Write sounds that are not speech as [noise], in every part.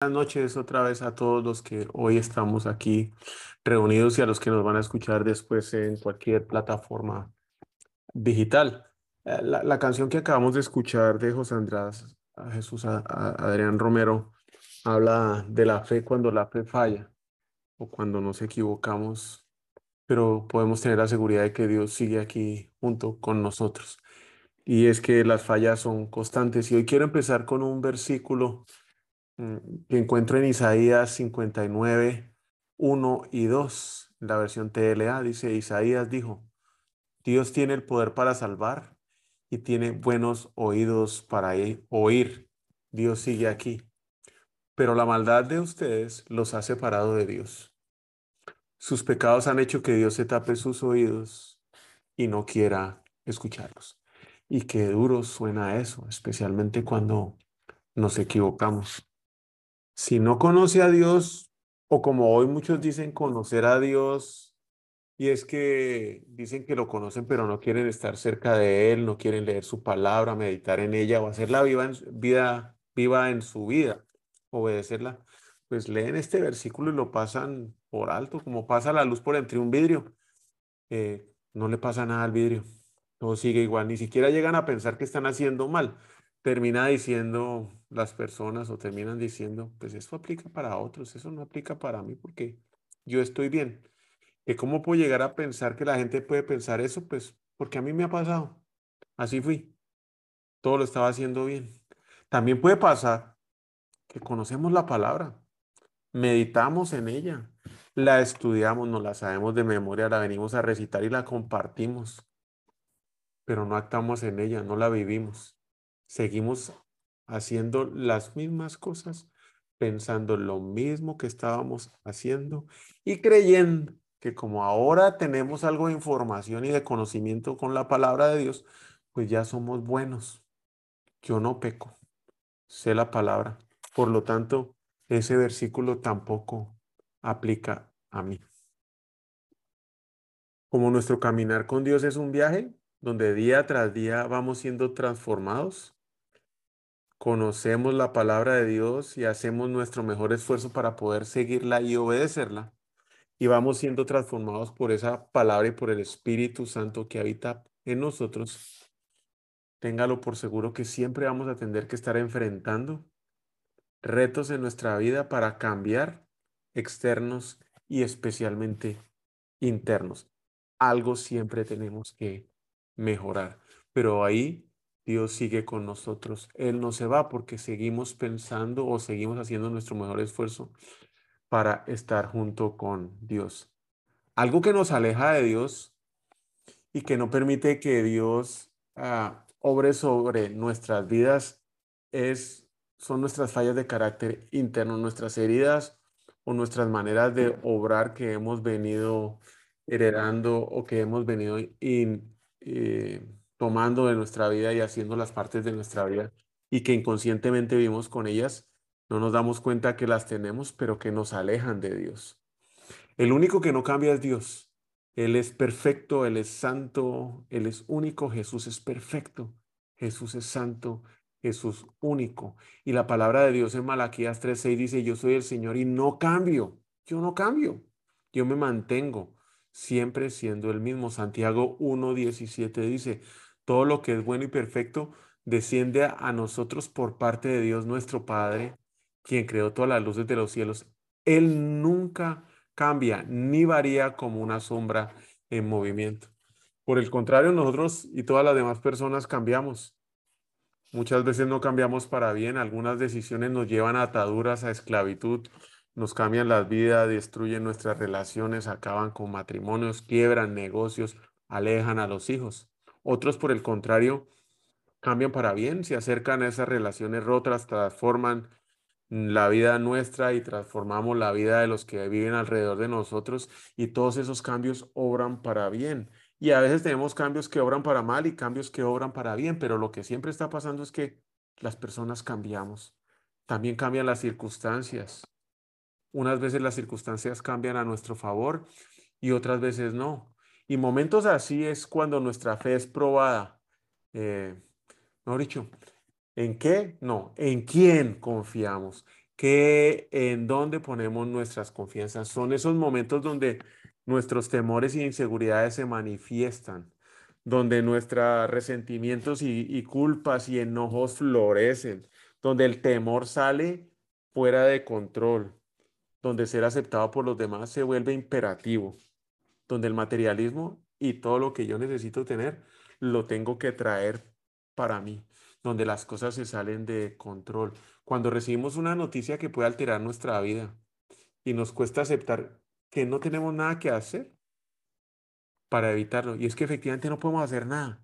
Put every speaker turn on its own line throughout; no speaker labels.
Buenas noches otra vez a todos los que hoy estamos aquí reunidos y a los que nos van a escuchar después en cualquier plataforma digital. Eh, La, canción que acabamos de escuchar de José Andrés a Jesús a- a- Adrián Romero habla de la fe cuando la fe falla o cuando nos equivocamos, pero podemos tener la seguridad de que Dios sigue aquí junto con nosotros. Y es que las fallas son constantes. Y hoy quiero empezar con un versículo que encuentro en Isaías 59, 1 y 2, la versión TLA. Dice, Isaías dijo, Dios tiene el poder para salvar y tiene buenos oídos para e- oír. Dios sigue aquí. Pero la maldad de ustedes los ha separado de Dios. Sus pecados han hecho que Dios se tape sus oídos y no quiera escucharlos. Y qué duro suena eso, especialmente cuando nos equivocamos. Si no conoce a Dios, o como hoy muchos dicen conocer a Dios, y es que dicen que lo conocen, pero no quieren estar cerca de Él, no quieren leer su palabra, meditar en ella o hacerla viva en, vida, viva en su vida, obedecerla, pues leen este versículo y lo pasan por alto, como pasa la luz por entre un vidrio. Eh, no le pasa nada al vidrio, todo sigue igual, ni siquiera llegan a pensar que están haciendo mal termina diciendo las personas o terminan diciendo, pues eso aplica para otros, eso no aplica para mí porque yo estoy bien. ¿Que cómo puedo llegar a pensar que la gente puede pensar eso? Pues porque a mí me ha pasado. Así fui. Todo lo estaba haciendo bien. También puede pasar que conocemos la palabra, meditamos en ella, la estudiamos, nos la sabemos de memoria, la venimos a recitar y la compartimos, pero no actuamos en ella, no la vivimos. Seguimos haciendo las mismas cosas, pensando lo mismo que estábamos haciendo y creyendo que como ahora tenemos algo de información y de conocimiento con la palabra de Dios, pues ya somos buenos. Yo no peco, sé la palabra. Por lo tanto, ese versículo tampoco aplica a mí. Como nuestro caminar con Dios es un viaje donde día tras día vamos siendo transformados, conocemos la palabra de Dios y hacemos nuestro mejor esfuerzo para poder seguirla y obedecerla, y vamos siendo transformados por esa palabra y por el Espíritu Santo que habita en nosotros, téngalo por seguro que siempre vamos a tener que estar enfrentando retos en nuestra vida para cambiar externos y especialmente internos. Algo siempre tenemos que mejorar, pero ahí Dios sigue con nosotros. Él no se va porque seguimos pensando o seguimos haciendo nuestro mejor esfuerzo para estar junto con Dios. Algo que nos aleja de Dios y que no permite que Dios ah, obre sobre nuestras vidas es, son nuestras fallas de carácter interno, nuestras heridas o nuestras maneras de obrar que hemos venido heredando o que hemos venido eh, tomando de nuestra vida y haciendo las partes de nuestra vida y que inconscientemente vivimos con ellas, no nos damos cuenta que las tenemos, pero que nos alejan de Dios. El único que no cambia es Dios. Él es perfecto, Él es santo, Él es único, Jesús es perfecto, Jesús es santo, Jesús único. Y la palabra de Dios en Malaquías 3:6 dice, yo soy el Señor y no cambio, yo no cambio, yo me mantengo siempre siendo el mismo. Santiago 1:17 dice, todo lo que es bueno y perfecto desciende a, nosotros por parte de Dios nuestro Padre, quien creó todas las luces de los cielos. Él nunca cambia ni varía como una sombra en movimiento. Por el contrario, nosotros y todas las demás personas cambiamos. Muchas veces no cambiamos para bien, algunas decisiones nos llevan a ataduras, a esclavitud, nos cambian las vidas, destruyen nuestras relaciones, acaban con matrimonios, quiebran negocios, alejan a los hijos. Otros, por el contrario, cambian para bien, se acercan a esas relaciones rotas, transforman la vida nuestra y transformamos la vida de los que viven alrededor de nosotros y todos esos cambios obran para bien. Y a veces tenemos cambios que obran para mal y cambios que obran para bien, pero lo que siempre está pasando es que las personas cambiamos. También cambian las circunstancias. Unas veces las circunstancias cambian a nuestro favor y otras veces no. Y momentos así es cuando nuestra fe es probada. Eh, mejor dicho, ¿En qué? No, ¿en quién confiamos? que en dónde ponemos nuestras confianzas. Son esos momentos donde nuestros temores y inseguridades se manifiestan, donde nuestros resentimientos y culpas y enojos florecen, donde el temor sale fuera de control, donde ser aceptado por los demás se vuelve imperativo, donde el materialismo y todo lo que yo necesito tener lo tengo que traer para mí, donde las cosas se salen de control. Cuando recibimos una noticia que puede alterar nuestra vida y nos cuesta aceptar que no tenemos nada que hacer para evitarlo. Y es que efectivamente no podemos hacer nada,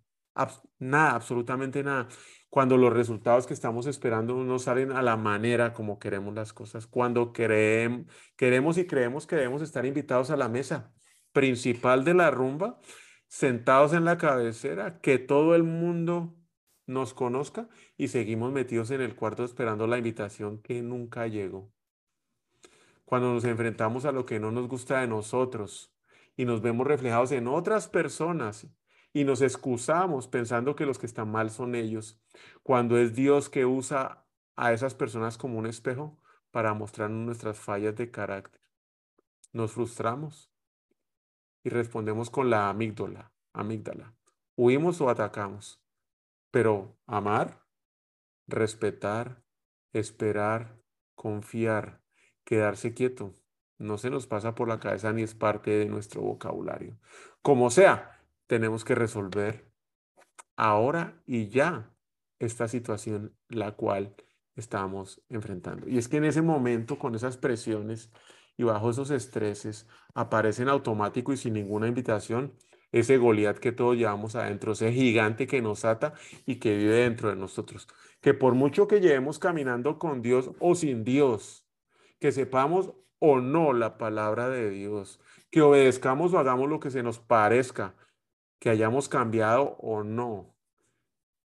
nada, absolutamente nada. Cuando los resultados que estamos esperando no salen a la manera como queremos las cosas, cuando queremos, queremos y creemos que debemos estar invitados a la mesa principal de la rumba, sentados en la cabecera, que todo el mundo nos conozca y seguimos metidos en el cuarto esperando la invitación que nunca llegó. Cuando nos enfrentamos a lo que no nos gusta de nosotros y nos vemos reflejados en otras personas y nos excusamos pensando que los que están mal son ellos, cuando es Dios que usa a esas personas como un espejo para mostrarnos nuestras fallas de carácter. Nos frustramos y respondemos con la amígdala, amígdala. Huimos o atacamos. Pero amar, respetar, esperar, confiar, quedarse quieto, no se nos pasa por la cabeza ni es parte de nuestro vocabulario. Como sea, tenemos que resolver ahora y ya esta situación la cual estamos enfrentando. Y es que en ese momento, con esas presiones y bajo esos estreses, aparece en automático y sin ninguna invitación ese Goliat que todos llevamos adentro, ese gigante que nos ata y que vive dentro de nosotros. Que por mucho que llevemos caminando con Dios o sin Dios, que sepamos o no la palabra de Dios, que obedezcamos o hagamos lo que se nos parezca, que hayamos cambiado o no,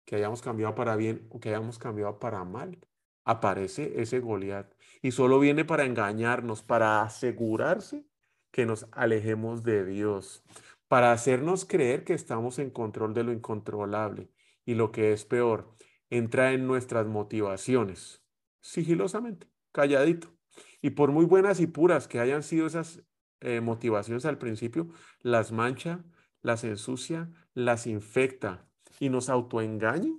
que hayamos cambiado para bien o que hayamos cambiado para mal, aparece ese Goliat y solo viene para engañarnos, para asegurarse que nos alejemos de Dios para hacernos creer que estamos en control de lo incontrolable y lo que es peor, entra en nuestras motivaciones, sigilosamente, calladito. Y por muy buenas y puras que hayan sido esas eh, motivaciones al principio, las mancha, las ensucia, las infecta y nos autoengaña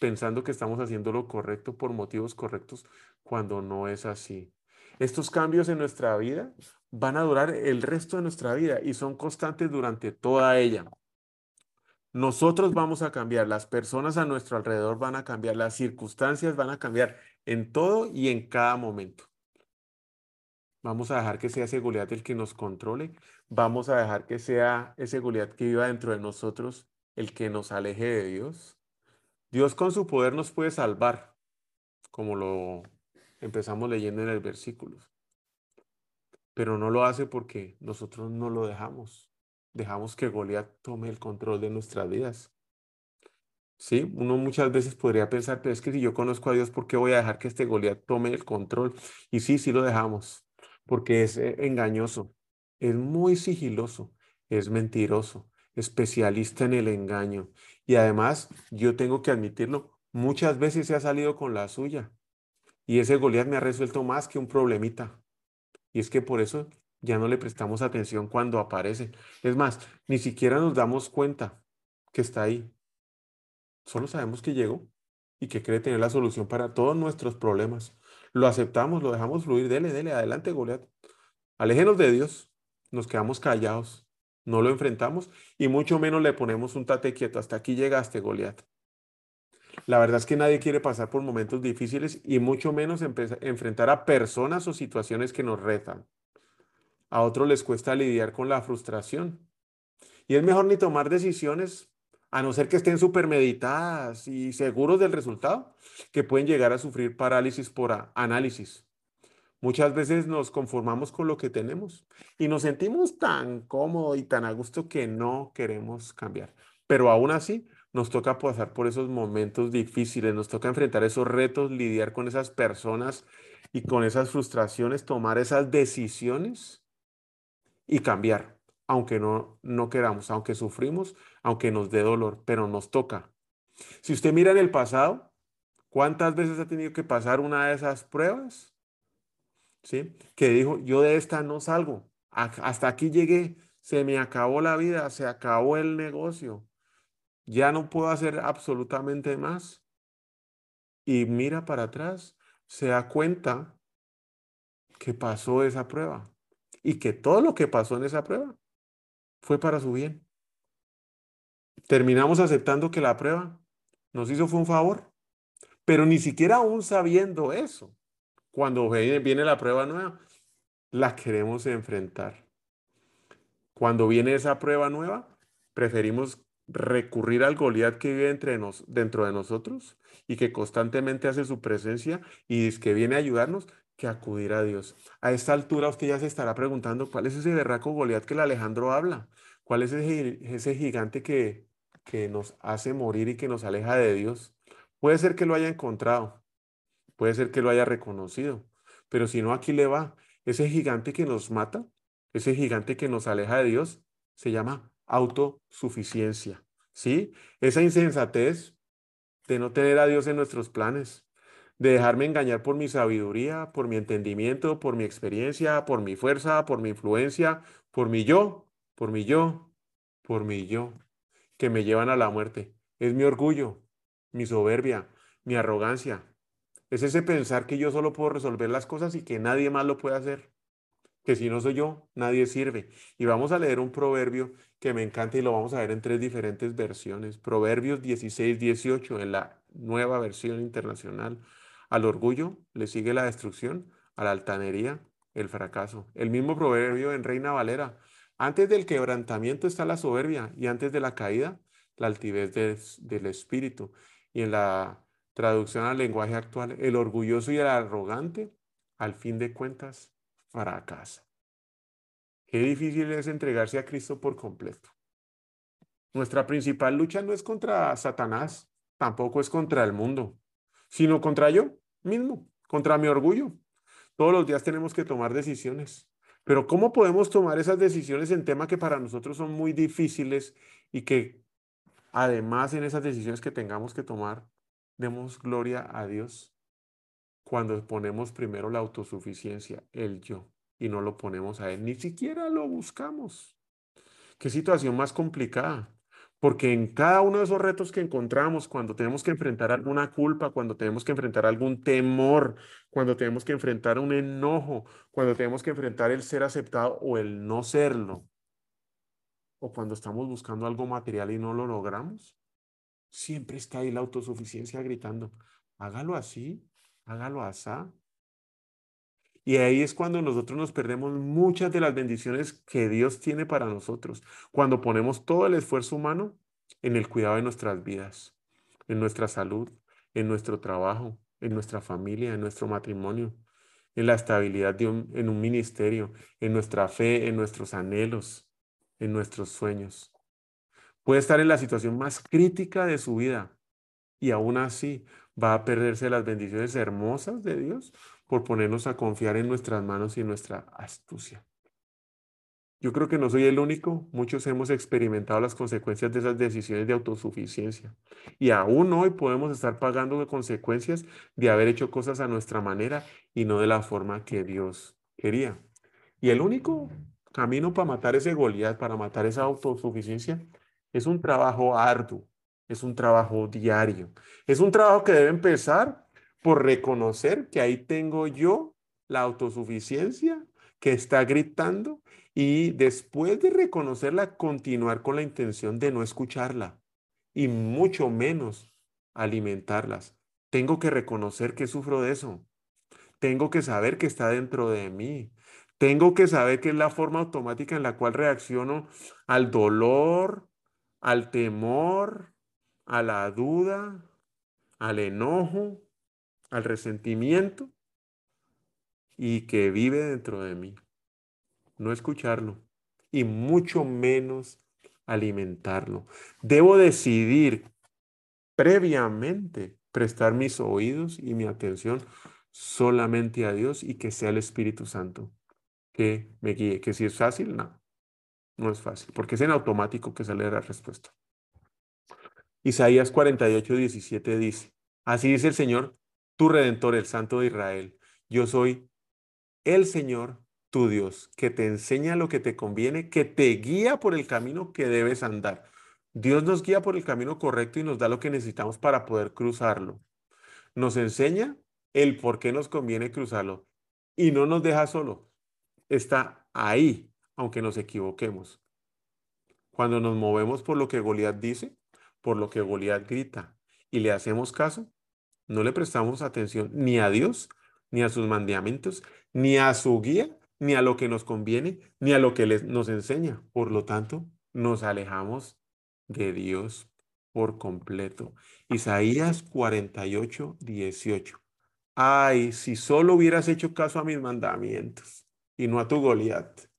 pensando que estamos haciendo lo correcto por motivos correctos cuando no es así. Estos cambios en nuestra vida van a durar el resto de nuestra vida y son constantes durante toda ella. Nosotros vamos a cambiar, las personas a nuestro alrededor van a cambiar, las circunstancias van a cambiar en todo y en cada momento. Vamos a dejar que sea Goliat el que nos controle. Vamos a dejar que sea Goliat que viva dentro de nosotros el que nos aleje de Dios. Dios con su poder nos puede salvar, como lo empezamos leyendo en el versículo pero no lo hace porque nosotros no lo dejamos. Dejamos que Goliat tome el control de nuestras vidas. Sí, uno muchas veces podría pensar, pero es que si yo conozco a Dios, ¿por qué voy a dejar que este Goliat tome el control? Y sí, sí lo dejamos, porque es eh, engañoso, es muy sigiloso, es mentiroso, especialista en el engaño. Y además, yo tengo que admitirlo, muchas veces se ha salido con la suya. Y ese Goliat me ha resuelto más que un problemita. Y es que por eso ya no le prestamos atención cuando aparece. Es más, ni siquiera nos damos cuenta que está ahí. Solo sabemos que llegó y que cree tener la solución para todos nuestros problemas. Lo aceptamos, lo dejamos fluir. Dele, dele, adelante, Goliat. Aléjenos de Dios. Nos quedamos callados. No lo enfrentamos y mucho menos le ponemos un tate quieto. Hasta aquí llegaste, Goliat. La verdad es que nadie quiere pasar por momentos difíciles y mucho menos enfrentar a personas o situaciones que nos retan. A otros les cuesta lidiar con la frustración. Y es mejor ni tomar decisiones, a no ser que estén súper meditadas y seguros del resultado, que pueden llegar a sufrir parálisis por análisis. Muchas veces nos conformamos con lo que tenemos y nos sentimos tan cómodos y tan a gusto que no queremos cambiar. Pero aún así, nos toca pasar por esos momentos difíciles, nos toca enfrentar esos retos, lidiar con esas personas y con esas frustraciones, tomar esas decisiones y cambiar, aunque no, no queramos, aunque sufrimos, aunque nos dé dolor, pero nos toca. Si usted mira en el pasado, ¿Cuántas veces ha tenido que pasar una de esas pruebas? ¿Sí? Que dijo, yo de esta no salgo. Hasta aquí llegué, se me acabó la vida, se acabó el negocio. Ya no puedo hacer absolutamente más. Y mira para atrás, se da cuenta que pasó esa prueba y que todo lo que pasó en esa prueba fue para su bien. Terminamos aceptando que la prueba nos hizo fue un favor, pero ni siquiera aún sabiendo eso, cuando viene la prueba nueva, la queremos enfrentar. Cuando viene esa prueba nueva, preferimos recurrir al Goliat que vive entre nos, dentro de nosotros y que constantemente hace su presencia y que viene a ayudarnos que acudir a Dios. A esta altura usted ya se estará preguntando cuál es ese berraco Goliat que el Alejandro habla, cuál es ese, ese gigante que, que nos hace morir y que nos aleja de Dios. Puede ser que lo haya encontrado, puede ser que lo haya reconocido, pero si no, aquí le va. Ese gigante que nos mata, ese gigante que nos aleja de Dios, se llama autosuficiencia. ¿Sí? Esa insensatez de no tener a Dios en nuestros planes, de dejarme engañar por mi sabiduría, por mi entendimiento, por mi experiencia, por mi fuerza, por mi influencia, por mi yo, por mi yo, por mi yo, que me llevan a la muerte. Es mi orgullo, mi soberbia, mi arrogancia. Es ese pensar que yo solo puedo resolver las cosas y que nadie más lo puede hacer. Que si no soy yo, nadie sirve. Y vamos a leer un proverbio que me encanta y lo vamos a ver en tres diferentes versiones. Proverbios 16, 18 en la nueva versión internacional. Al orgullo le sigue la destrucción, a la altanería el fracaso. El mismo proverbio en Reina Valera. Antes del quebrantamiento está la soberbia y antes de la caída la altivez del espíritu. Y en la traducción al lenguaje actual, el orgulloso y el arrogante, al fin de cuentas, fracasa. Qué difícil es entregarse a Cristo por completo. Nuestra principal lucha no es contra Satanás, tampoco es contra el mundo, sino contra yo mismo, contra mi orgullo. Todos los días tenemos que tomar decisiones. Pero ¿cómo podemos tomar esas decisiones en temas que para nosotros son muy difíciles y que además en esas decisiones que tengamos que tomar, demos gloria a Dios cuando ponemos primero la autosuficiencia, el yo, y no lo ponemos a Él, ni siquiera lo buscamos. Qué situación más complicada, porque en cada uno de esos retos que encontramos, cuando tenemos que enfrentar alguna culpa, cuando tenemos que enfrentar algún temor, cuando tenemos que enfrentar un enojo, cuando tenemos que enfrentar el ser aceptado o el no serlo, o cuando estamos buscando algo material y no lo logramos, siempre está ahí la autosuficiencia gritando, hágalo así, hágalo así. Y ahí es cuando nosotros nos perdemos muchas de las bendiciones que Dios tiene para nosotros, cuando ponemos todo el esfuerzo humano en el cuidado de nuestras vidas, en nuestra salud, en nuestro trabajo, en nuestra familia, en nuestro matrimonio, en la estabilidad de un, en un ministerio, en nuestra fe, en nuestros anhelos, en nuestros sueños. Puede estar en la situación más crítica de su vida y aún así va a perderse las bendiciones hermosas de Dios por ponernos a confiar en nuestras manos y nuestra astucia. Yo creo que no soy el único, muchos hemos experimentado las consecuencias de esas decisiones de autosuficiencia y aún hoy podemos estar pagando consecuencias de haber hecho cosas a nuestra manera y no de la forma que Dios quería. Y el único camino para matar ese Goliat, para matar esa autosuficiencia, es un trabajo arduo, es un trabajo diario. Es un trabajo que debe empezar por reconocer que ahí tengo yo la autosuficiencia que está gritando y después de reconocerla, continuar con la intención de no escucharla y mucho menos alimentarlas. Tengo que reconocer que sufro de eso. Tengo que saber que está dentro de mí. Tengo que saber que es la forma automática en la cual reacciono al dolor, al temor, a la duda, al enojo, al resentimiento y que vive dentro de mí. No escucharlo y mucho menos alimentarlo. Debo decidir previamente prestar mis oídos y mi atención solamente a Dios y que sea el Espíritu Santo que me guíe. Que si es fácil, no, no es fácil, porque es en automático que sale la respuesta. Isaías 48, 17 dice, Así dice el Señor, tu redentor, el Santo de Israel. Yo soy el Señor, tu Dios, que te enseña lo que te conviene, que te guía por el camino que debes andar. Dios nos guía por el camino correcto y nos da lo que necesitamos para poder cruzarlo. Nos enseña el por qué nos conviene cruzarlo y no nos deja solo. Está ahí, aunque nos equivoquemos. Cuando nos movemos por lo que Goliat dice, por lo que Goliat grita y le hacemos caso, no le prestamos atención ni a Dios, ni a sus mandamientos, ni a su guía, ni a lo que nos conviene, ni a lo que nos enseña. Por lo tanto, nos alejamos de Dios por completo. Isaías 48, 18. Ay, si solo hubieras hecho caso a mis mandamientos y no a tu Goliat.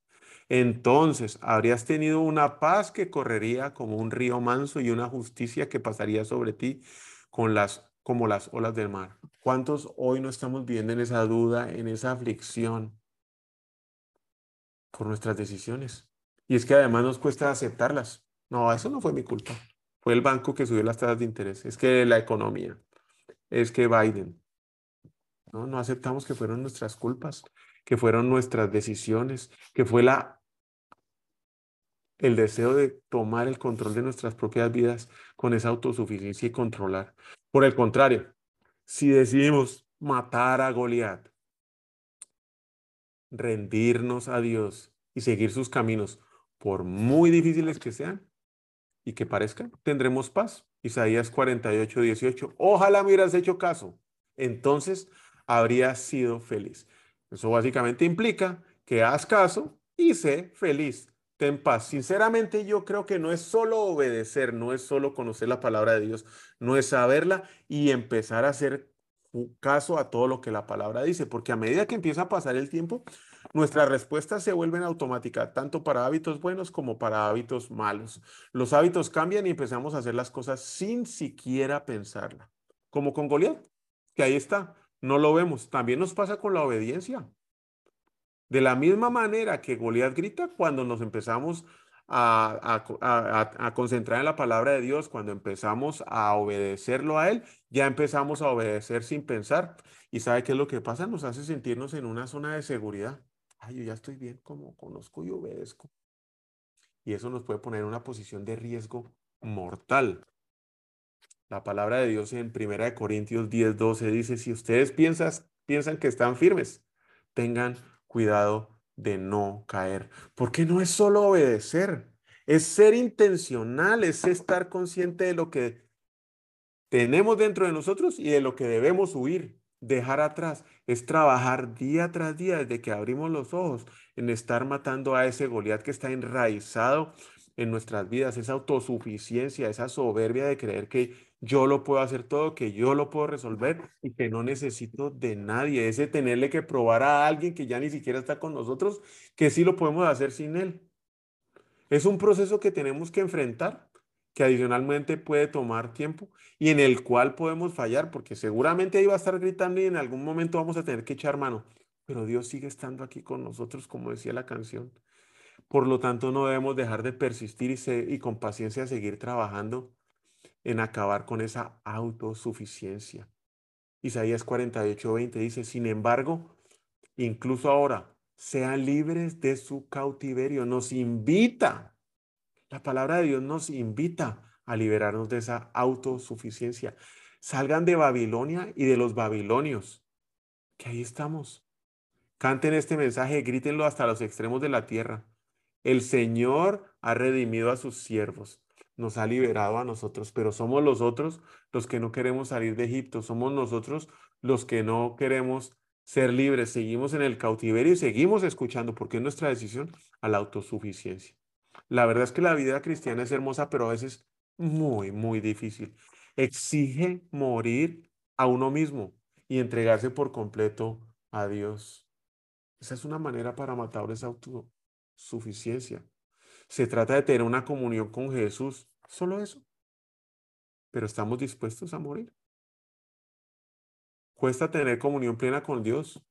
Entonces habrías tenido una paz que correría como un río manso y una justicia que pasaría sobre ti con las, como las olas del mar. ¿Cuántos hoy no estamos viviendo en esa duda, en esa aflicción por nuestras decisiones? Y es que además nos cuesta aceptarlas. No, eso no fue mi culpa. Fue el banco que subió las tasas de interés. Es que la economía. Es que Biden. No, no aceptamos que fueron nuestras culpas, que fueron nuestras decisiones, que fue la el deseo de tomar el control de nuestras propias vidas con esa autosuficiencia y controlar. Por el contrario, si decidimos matar a Goliat, rendirnos a Dios y seguir sus caminos, por muy difíciles que sean y que parezcan, tendremos paz. Isaías 48, 18. Ojalá me hubieras hecho caso. Entonces habría sido feliz. Eso básicamente implica que haz caso y sé feliz ten paz. Sinceramente yo creo que no es solo obedecer, no es solo conocer la palabra de Dios, no es saberla y empezar a hacer caso a todo lo que la palabra dice, porque a medida que empieza a pasar el tiempo, nuestras respuestas se vuelven automáticas, tanto para hábitos buenos como para hábitos malos. Los hábitos cambian y empezamos a hacer las cosas sin siquiera pensarla, como con Goliat, que ahí está, no lo vemos. También nos pasa con la obediencia. De la misma manera que Goliat grita cuando nos empezamos a, concentrar en la palabra de Dios, cuando empezamos a obedecerlo a Él, ya empezamos a obedecer sin pensar. ¿Y sabe qué es lo que pasa? Nos hace sentirnos en una zona de seguridad. Ay, yo ya estoy bien como conozco y obedezco. Y eso nos puede poner en una posición de riesgo mortal. La palabra de Dios en 1 Corintios 10, 12 dice, si ustedes piensan, piensan que están firmes, tengan cuidado de no caer. Porque no es solo obedecer, es ser intencional, es estar consciente de lo que tenemos dentro de nosotros y de lo que debemos huir, dejar atrás. Es trabajar día tras día desde que abrimos los ojos en estar matando a ese Goliat que está enraizado en nuestras vidas, esa autosuficiencia, esa soberbia de creer que yo lo puedo hacer todo, que yo lo puedo resolver y que no necesito de nadie. Ese tenerle que probar a alguien que ya ni siquiera está con nosotros, que sí lo podemos hacer sin él. Es un proceso que tenemos que enfrentar, que adicionalmente puede tomar tiempo y en el cual podemos fallar, porque seguramente ahí va a estar gritando y en algún momento vamos a tener que echar mano. Pero Dios sigue estando aquí con nosotros, como decía la canción. Por lo tanto, no debemos dejar de persistir y, y con paciencia seguir trabajando en acabar con esa autosuficiencia. Isaías 48, 20 dice, sin embargo, incluso ahora, sean libres de su cautiverio. Nos invita, la palabra de Dios nos invita a liberarnos de esa autosuficiencia. Salgan de Babilonia y de los babilonios, que ahí estamos. Canten este mensaje, grítenlo hasta los extremos de la tierra. El Señor ha redimido a sus siervos nos ha liberado a nosotros, pero somos los otros los que no queremos salir de Egipto, somos nosotros los que no queremos ser libres, seguimos en el cautiverio y seguimos escuchando, porque es nuestra decisión, a la autosuficiencia. La verdad es que la vida cristiana es hermosa, pero a veces muy, muy difícil. Exige morir a uno mismo y entregarse por completo a Dios. Esa es una manera para matar esa autosuficiencia. Se trata de tener una comunión con Jesús, solo eso. Pero estamos dispuestos a morir. Cuesta tener comunión plena con Dios,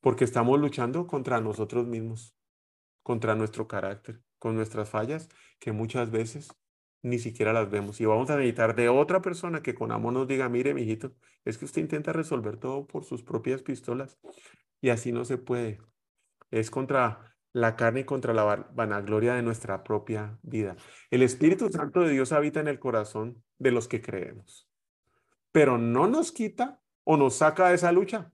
porque estamos luchando contra nosotros mismos, contra nuestro carácter, con nuestras fallas que muchas veces ni siquiera las vemos. Y vamos a necesitar de otra persona que con amor nos diga, mire, mijito, es que usted intenta resolver todo por sus propias pistolas y así no se puede. Es contra la carne contra la vanagloria de nuestra propia vida. El Espíritu Santo de Dios habita en el corazón de los que creemos, pero no nos quita o nos saca de esa lucha.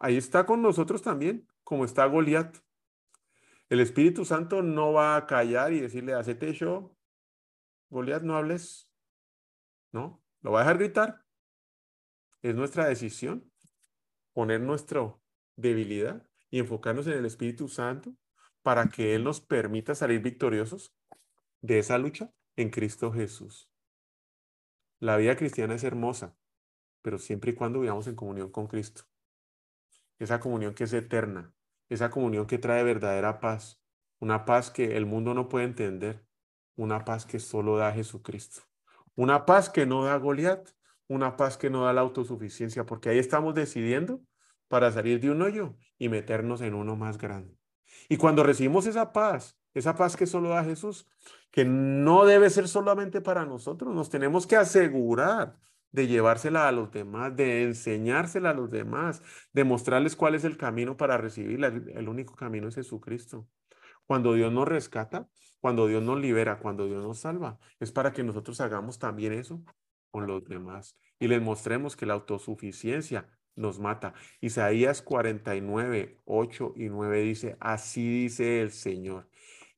Ahí está con nosotros también, como está Goliat. El Espíritu Santo no va a callar y decirle, hacete yo, Goliat, no hables. No, lo va a dejar gritar. Es nuestra decisión poner nuestra debilidad y enfocarnos en el Espíritu Santo para que Él nos permita salir victoriosos de esa lucha en Cristo Jesús. La vida cristiana es hermosa, pero siempre y cuando vivamos en comunión con Cristo. Esa comunión que es eterna, esa comunión que trae verdadera paz, una paz que el mundo no puede entender, una paz que solo da Jesucristo, una paz que no da Goliat, una paz que no da la autosuficiencia, porque ahí estamos decidiendo para salir de un hoyo y meternos en uno más grande. Y cuando recibimos esa paz, esa paz que solo da Jesús, que no debe ser solamente para nosotros, nos tenemos que asegurar de llevársela a los demás, de enseñársela a los demás, de mostrarles cuál es el camino para recibirla. El único camino es Jesucristo. Cuando Dios nos rescata, cuando Dios nos libera, cuando Dios nos salva, es para que nosotros hagamos también eso con los demás y les mostremos que la autosuficiencia nos mata. Isaías 49, 8 y 9 dice, así dice el Señor.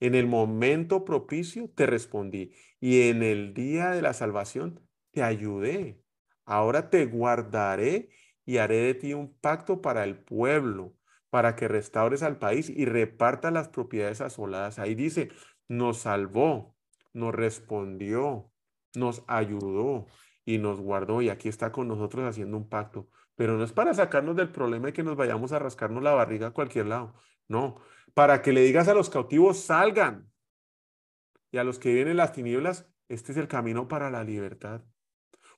En el momento propicio te respondí y en el día de la salvación te ayudé. Ahora te guardaré y haré de ti un pacto para el pueblo, para que restaures al país y reparta las propiedades asoladas. Ahí dice, nos salvó, nos respondió, nos ayudó y nos guardó. Y aquí está con nosotros haciendo un pacto. Pero no es para sacarnos del problema y que nos vayamos a rascarnos la barriga a cualquier lado. No, para que le digas a los cautivos, salgan. Y a los que viven en las tinieblas, este es el camino para la libertad.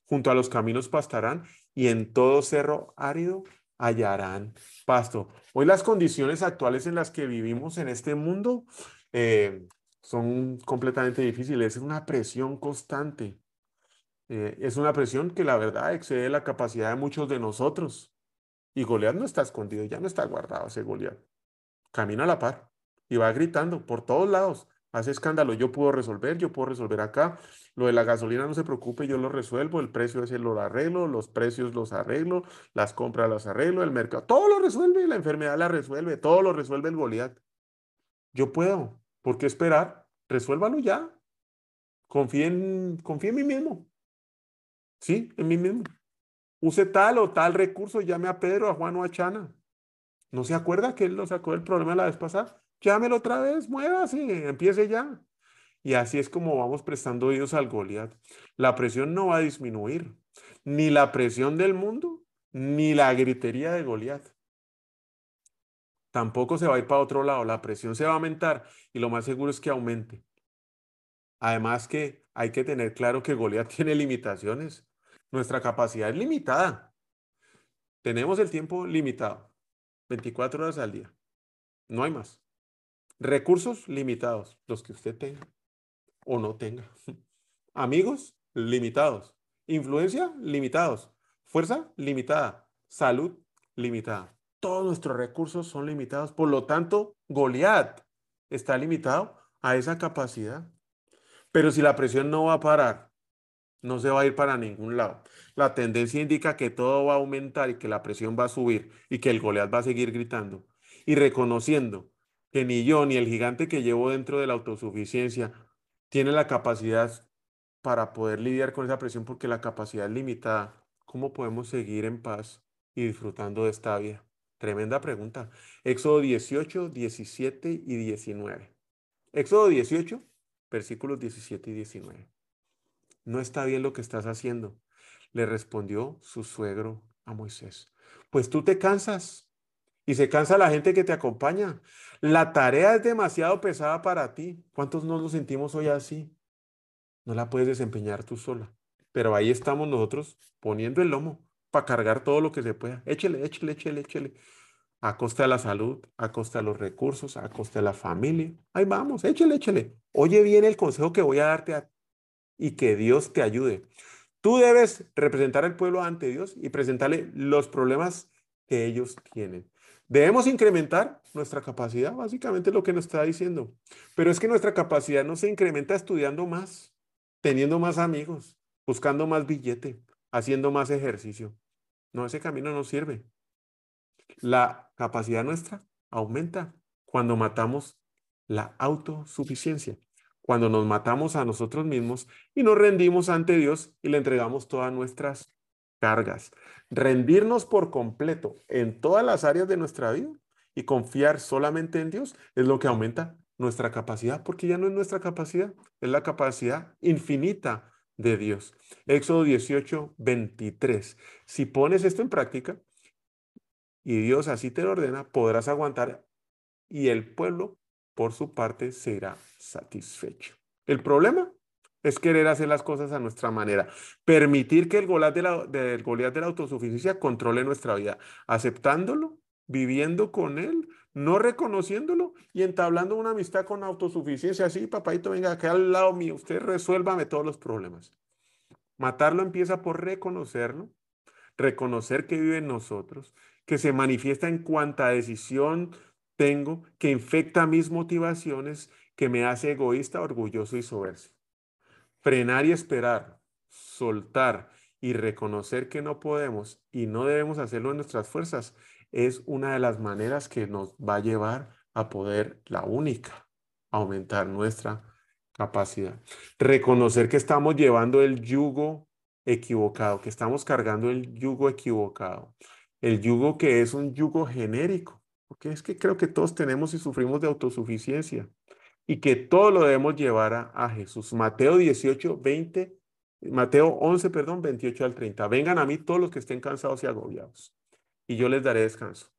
Junto a los caminos pastarán y en todo cerro árido hallarán pasto. Hoy las condiciones actuales en las que vivimos en este mundo eh, son completamente difíciles. Es una presión constante. Eh, es una presión que la verdad excede la capacidad de muchos de nosotros. Y Goliat no está escondido, ya no está guardado ese Goliat. Camina a la par y va gritando por todos lados hace escándalo, yo puedo resolver, yo puedo resolver acá, lo de la gasolina no se preocupe, yo lo resuelvo, el precio ese lo arreglo, los precios los arreglo, las compras las arreglo, el mercado, todo lo resuelve, la enfermedad la resuelve, todo lo resuelve el Goliat. Yo puedo, ¿por qué esperar? Resuélvalo ya. Confíe en, en mí mismo. Sí, en mí mismo. Use tal o tal recurso, llame a Pedro, a Juan o a Chana. ¿No se acuerda que él lo sacó del problema la vez pasada? llámelo otra vez, muévase, empiece ya. Y así es como vamos prestando oídos al Goliat. La presión no va a disminuir, ni la presión del mundo, ni la gritería de Goliat. Tampoco se va a ir para otro lado, la presión se va a aumentar y lo más seguro es que aumente. Además que hay que tener claro que Goliat [laughs] tiene limitaciones. Nuestra capacidad es limitada. Tenemos el tiempo limitado, 24 horas al día. No hay más. Recursos limitados, los que usted tenga o no tenga. [laughs] Amigos limitados. Influencia limitados. Fuerza limitada. Salud limitada. Todos nuestros recursos son limitados. Por lo tanto, Goliat está limitado a esa capacidad. Pero si la presión no va a parar, no se va a ir para ningún lado. La tendencia indica que todo va a aumentar y que la presión va a subir y que el Goliat va a seguir gritando y reconociendo que ni yo ni el gigante que llevo dentro de la autosuficiencia tiene la capacidad para poder lidiar con esa presión porque la capacidad es limitada. ¿Cómo podemos seguir en paz y disfrutando de esta vida? Tremenda pregunta. Éxodo 18, 17 y 19. Éxodo 18, versículos 17 y 19. No está bien lo que estás haciendo, le respondió su suegro a Moisés. Pues tú te cansas y se cansa la gente que te acompaña. La tarea es demasiado pesada para ti. ¿Cuántos nos lo sentimos hoy así? No la puedes desempeñar tú sola. Pero ahí estamos nosotros poniendo el lomo para cargar todo lo que se pueda. Échele, échele, échele, échele. A costa de la salud, a costa de los recursos, a costa de la familia. Ahí vamos, échele, échele. Oye bien el consejo que voy a darte a y que Dios te ayude. Tú debes representar al pueblo ante Dios y presentarle los problemas que ellos tienen. Debemos incrementar nuestra capacidad, básicamente lo que nos está diciendo. Pero es que nuestra capacidad no se incrementa estudiando más, teniendo más amigos, buscando más billete, haciendo más ejercicio. No, ese camino no sirve. La capacidad nuestra aumenta cuando matamos la autosuficiencia, cuando nos matamos a nosotros mismos y nos rendimos ante Dios y le entregamos todas nuestras cargas. Rendirnos por completo en todas las áreas de nuestra vida y confiar solamente en Dios es lo que aumenta nuestra capacidad, porque ya no es nuestra capacidad, es la capacidad infinita de Dios. Éxodo 18, 23. Si pones esto en práctica y Dios así te lo ordena, podrás aguantar y el pueblo, por su parte, será satisfecho. El problema es querer hacer las cosas a nuestra manera. Permitir que el Goliat de la, de la autosuficiencia controle nuestra vida, aceptándolo, viviendo con él, no reconociéndolo y entablando una amistad con autosuficiencia. Así, papáito, venga acá al lado mío, usted resuélvame todos los problemas. Matarlo empieza por reconocerlo, reconocer que vive en nosotros, que se manifiesta en cuanta decisión tengo, que infecta mis motivaciones, que me hace egoísta, orgulloso y soberbio. Frenar y esperar, soltar y reconocer que no podemos y no debemos hacerlo en nuestras fuerzas es una de las maneras que nos va a llevar a poder, la única, aumentar nuestra capacidad. Reconocer que estamos llevando el yugo equivocado, que estamos cargando el yugo equivocado. El yugo que es un yugo genérico, porque es que creo que todos tenemos y sufrimos de autosuficiencia y que todo lo debemos llevar a, Jesús. Mateo 18, 20, Mateo 11, perdón, 28 al 30. Vengan a mí todos los que estén cansados y agobiados y yo les daré descanso.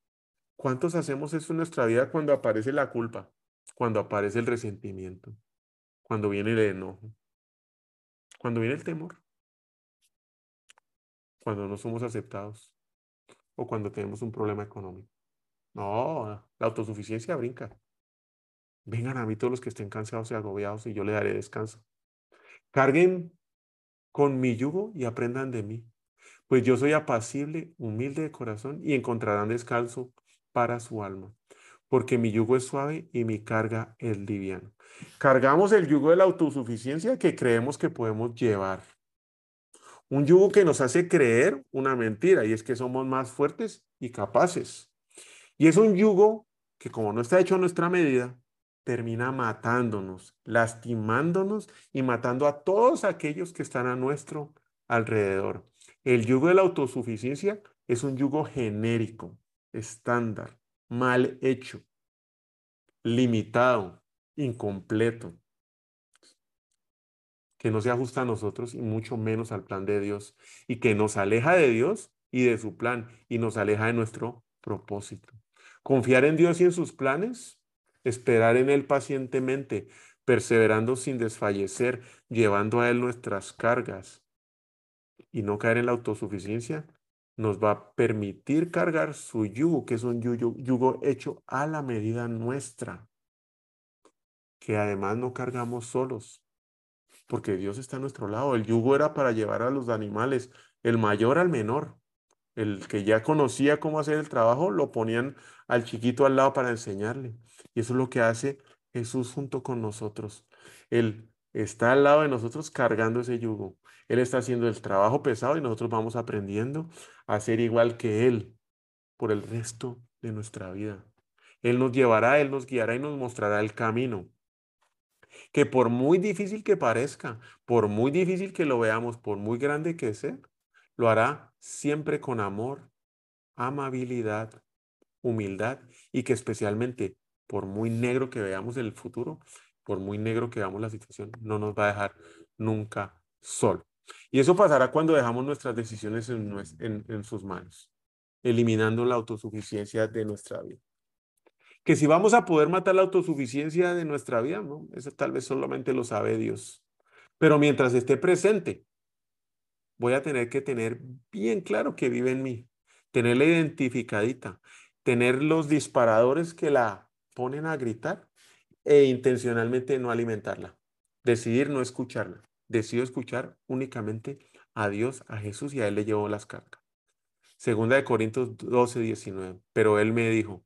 ¿Cuántos hacemos eso en nuestra vida cuando aparece la culpa? Cuando aparece el resentimiento, cuando viene el enojo, cuando viene el temor, cuando no somos aceptados o cuando tenemos un problema económico. No, la autosuficiencia brinca. Vengan a mí todos los que estén cansados y agobiados y yo les daré descanso. Carguen con mi yugo y aprendan de mí, pues yo soy apacible, humilde de corazón y encontrarán descanso para su alma, porque mi yugo es suave y mi carga es liviana. Cargamos el yugo de la autosuficiencia que creemos que podemos llevar. Un yugo que nos hace creer una mentira y es que somos más fuertes y capaces. Y es un yugo que como no está hecho a nuestra medida, termina matándonos, lastimándonos y matando a todos aquellos que están a nuestro alrededor. El yugo de la autosuficiencia es un yugo genérico, estándar, mal hecho, limitado, incompleto, que no se ajusta a nosotros y mucho menos al plan de Dios, y que nos aleja de Dios y de su plan, y nos aleja de nuestro propósito. Confiar en Dios y en sus planes, esperar en Él pacientemente, perseverando sin desfallecer, llevando a Él nuestras cargas, y no caer en la autosuficiencia, nos va a permitir cargar su yugo, que es un yugo, hecho a la medida nuestra, que además no cargamos solos, porque Dios está a nuestro lado. El yugo era para llevar a los animales, el mayor al menor. El que ya conocía cómo hacer el trabajo, lo ponían al chiquito al lado para enseñarle. Y eso es lo que hace Jesús junto con nosotros. Él está al lado de nosotros cargando ese yugo. Él está haciendo el trabajo pesado y nosotros vamos aprendiendo a ser igual que Él por el resto de nuestra vida. Él nos llevará, Él nos guiará y nos mostrará el camino. Que por muy difícil que parezca, por muy difícil que lo veamos, por muy grande que sea, lo hará siempre con amor, amabilidad, humildad y que especialmente por muy negro que veamos el futuro, por muy negro que veamos la situación, no nos va a dejar nunca solo. Y eso pasará cuando dejamos nuestras decisiones en, sus manos, eliminando la autosuficiencia de nuestra vida. Que si vamos a poder matar la autosuficiencia de nuestra vida. Eso tal vez solamente lo sabe Dios. Pero mientras esté presente, voy a tener que tener bien claro que vive en mí, tenerla identificadita, tener los disparadores que la ponen a gritar e intencionalmente no alimentarla, decidir no escucharla decido escuchar únicamente a Dios, a Jesús y a Él le llevo las cargas. Segunda de Corintios 12, 19. Pero Él me dijo,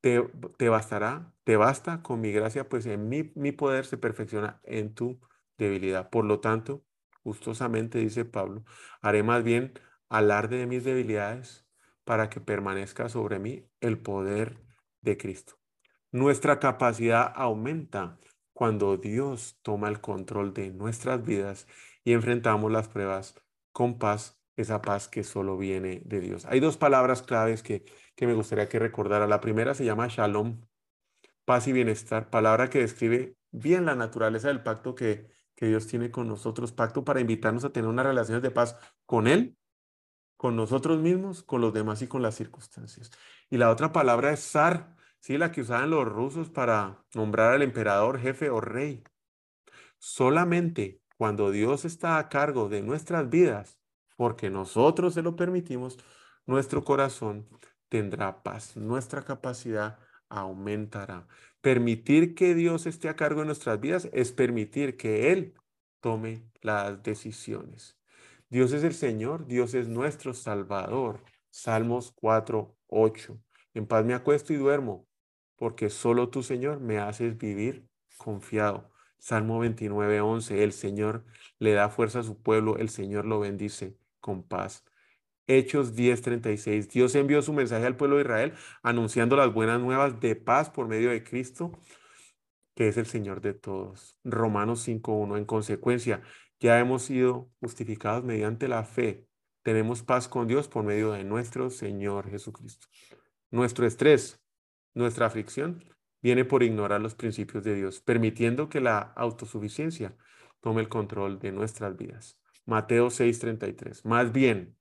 te, te bastará, te basta con mi gracia, pues en mí mi poder se perfecciona en tu debilidad. Por lo tanto, gustosamente, dice Pablo, haré más bien alarde de mis debilidades para que permanezca sobre mí el poder de Cristo. Nuestra capacidad aumenta cuando Dios toma el control de nuestras vidas y enfrentamos las pruebas con paz, esa paz que solo viene de Dios. Hay dos palabras claves que, que me gustaría que recordara. La primera se llama shalom, paz y bienestar, palabra que describe bien la naturaleza del pacto que, Dios tiene con nosotros, pacto para invitarnos a tener unas relaciones de paz con Él, con nosotros mismos, con los demás y con las circunstancias. Y la otra palabra es zar, sí, la que usaban los rusos para nombrar al emperador, jefe o rey. Solamente cuando Dios está a cargo de nuestras vidas, porque nosotros se lo permitimos, nuestro corazón tendrá paz, nuestra capacidad aumentará. Permitir que Dios esté a cargo de nuestras vidas es permitir que Él tome las decisiones. Dios es el Señor, Dios es nuestro Salvador. Salmos 4, 8. En paz me acuesto y duermo, porque solo tú, Señor, me haces vivir confiado. Salmo 29, 11. El Señor le da fuerza a su pueblo, el Señor lo bendice con paz. Hechos 10:36. Dios envió su mensaje al pueblo de Israel anunciando las buenas nuevas de paz por medio de Cristo, que es el Señor de todos. Romanos 5:1. En consecuencia, ya hemos sido justificados mediante la fe. Tenemos paz con Dios por medio de nuestro Señor Jesucristo. Nuestro estrés, nuestra aflicción, viene por ignorar los principios de Dios, permitiendo que la autosuficiencia tome el control de nuestras vidas. Mateo 6:33. Más bien,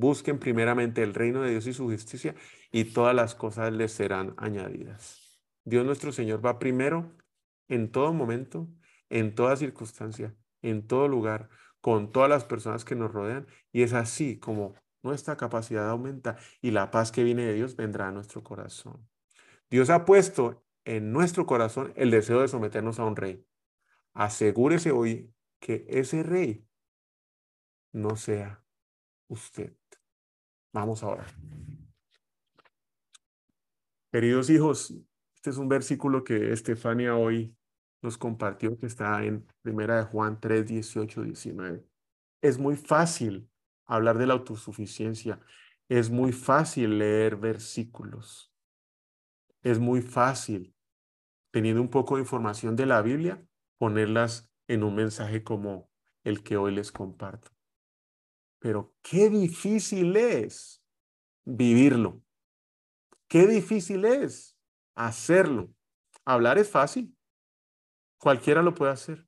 Busquen primeramente el reino de Dios y su justicia y todas las cosas les serán añadidas. Dios nuestro Señor va primero en todo momento, en toda circunstancia, en todo lugar, con todas las personas que nos rodean y es así como nuestra capacidad aumenta y la paz que viene de Dios vendrá a nuestro corazón. Dios ha puesto en nuestro corazón el deseo de someternos a un rey. Asegúrese hoy que ese rey no sea usted. Vamos ahora. Queridos hijos, este es un versículo que Estefania hoy nos compartió que está en Primera de Juan 3, 18, 19. Es muy fácil hablar de la autosuficiencia. Es muy fácil leer versículos. Es muy fácil, teniendo un poco de información de la Biblia, ponerlas en un mensaje como el que hoy les comparto. Pero qué difícil es vivirlo. Qué difícil es hacerlo. Hablar es fácil. Cualquiera lo puede hacer.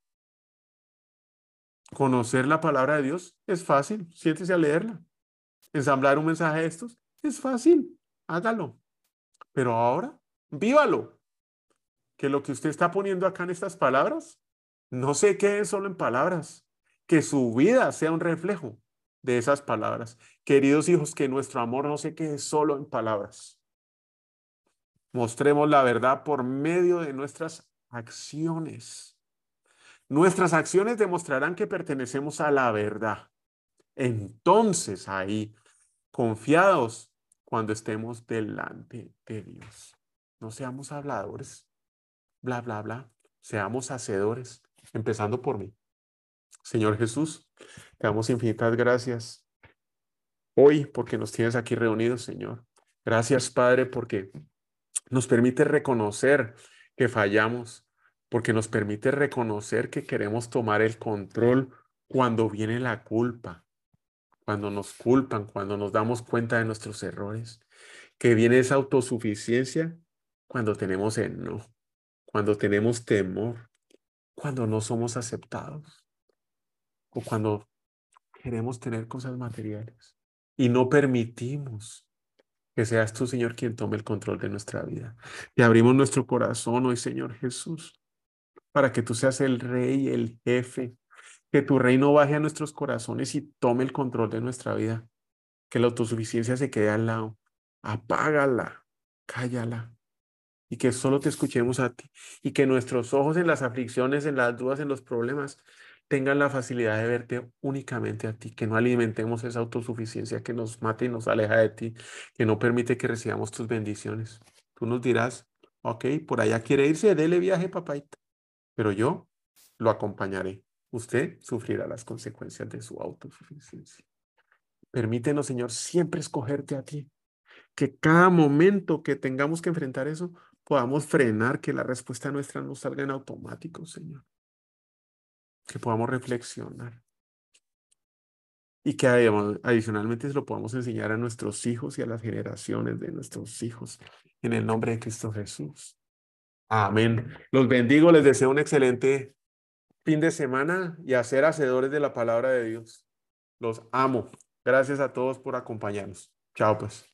Conocer la palabra de Dios es fácil. Siéntese a leerla. Ensamblar un mensaje de estos es fácil. Hágalo. Pero ahora, vívalo. Que lo que usted está poniendo acá en estas palabras no se quede solo en palabras. Que su vida sea un reflejo de esas palabras. Queridos hijos, que nuestro amor no se quede solo en palabras. Mostremos la verdad por medio de nuestras acciones. Nuestras acciones demostrarán que pertenecemos a la verdad. Entonces ahí, confiados cuando estemos delante de Dios. No seamos habladores, bla, bla, bla. Seamos hacedores, empezando por mí. Señor Jesús, te damos infinitas gracias hoy porque nos tienes aquí reunidos, Señor. Gracias, Padre, porque nos permite reconocer que fallamos, porque nos permite reconocer que queremos tomar el control cuando viene la culpa, cuando nos culpan, cuando nos damos cuenta de nuestros errores, que viene esa autosuficiencia cuando tenemos enojo, cuando tenemos temor, cuando no somos aceptados o cuando queremos tener cosas materiales y no permitimos que seas tú, Señor, quien tome el control de nuestra vida. Te abrimos nuestro corazón hoy, Señor Jesús, para que tú seas el rey, el jefe, que tu reino baje a nuestros corazones y tome el control de nuestra vida. Que la autosuficiencia se quede al lado. Apágala, cállala. Y que solo te escuchemos a ti. Y que nuestros ojos en las aflicciones, en las dudas, en los problemas, tengan la facilidad de verte únicamente a ti, que no alimentemos esa autosuficiencia que nos mata y nos aleja de ti, que no permite que recibamos tus bendiciones. Tú nos dirás, ok, por allá quiere irse, dele viaje, papaita, pero yo lo acompañaré. Usted sufrirá las consecuencias de su autosuficiencia. Permítenos, Señor, siempre escogerte a ti. Que cada momento que tengamos que enfrentar eso, podamos frenar, que la respuesta nuestra no salga en automático, Señor. Que podamos reflexionar. Y que adicionalmente se lo podamos enseñar a nuestros hijos y a las generaciones de nuestros hijos. En el nombre de Cristo Jesús. Amén. Los bendigo, les deseo un excelente fin de semana y a ser hacedores de la palabra de Dios. Los amo. Gracias a todos por acompañarnos. Chao, pues.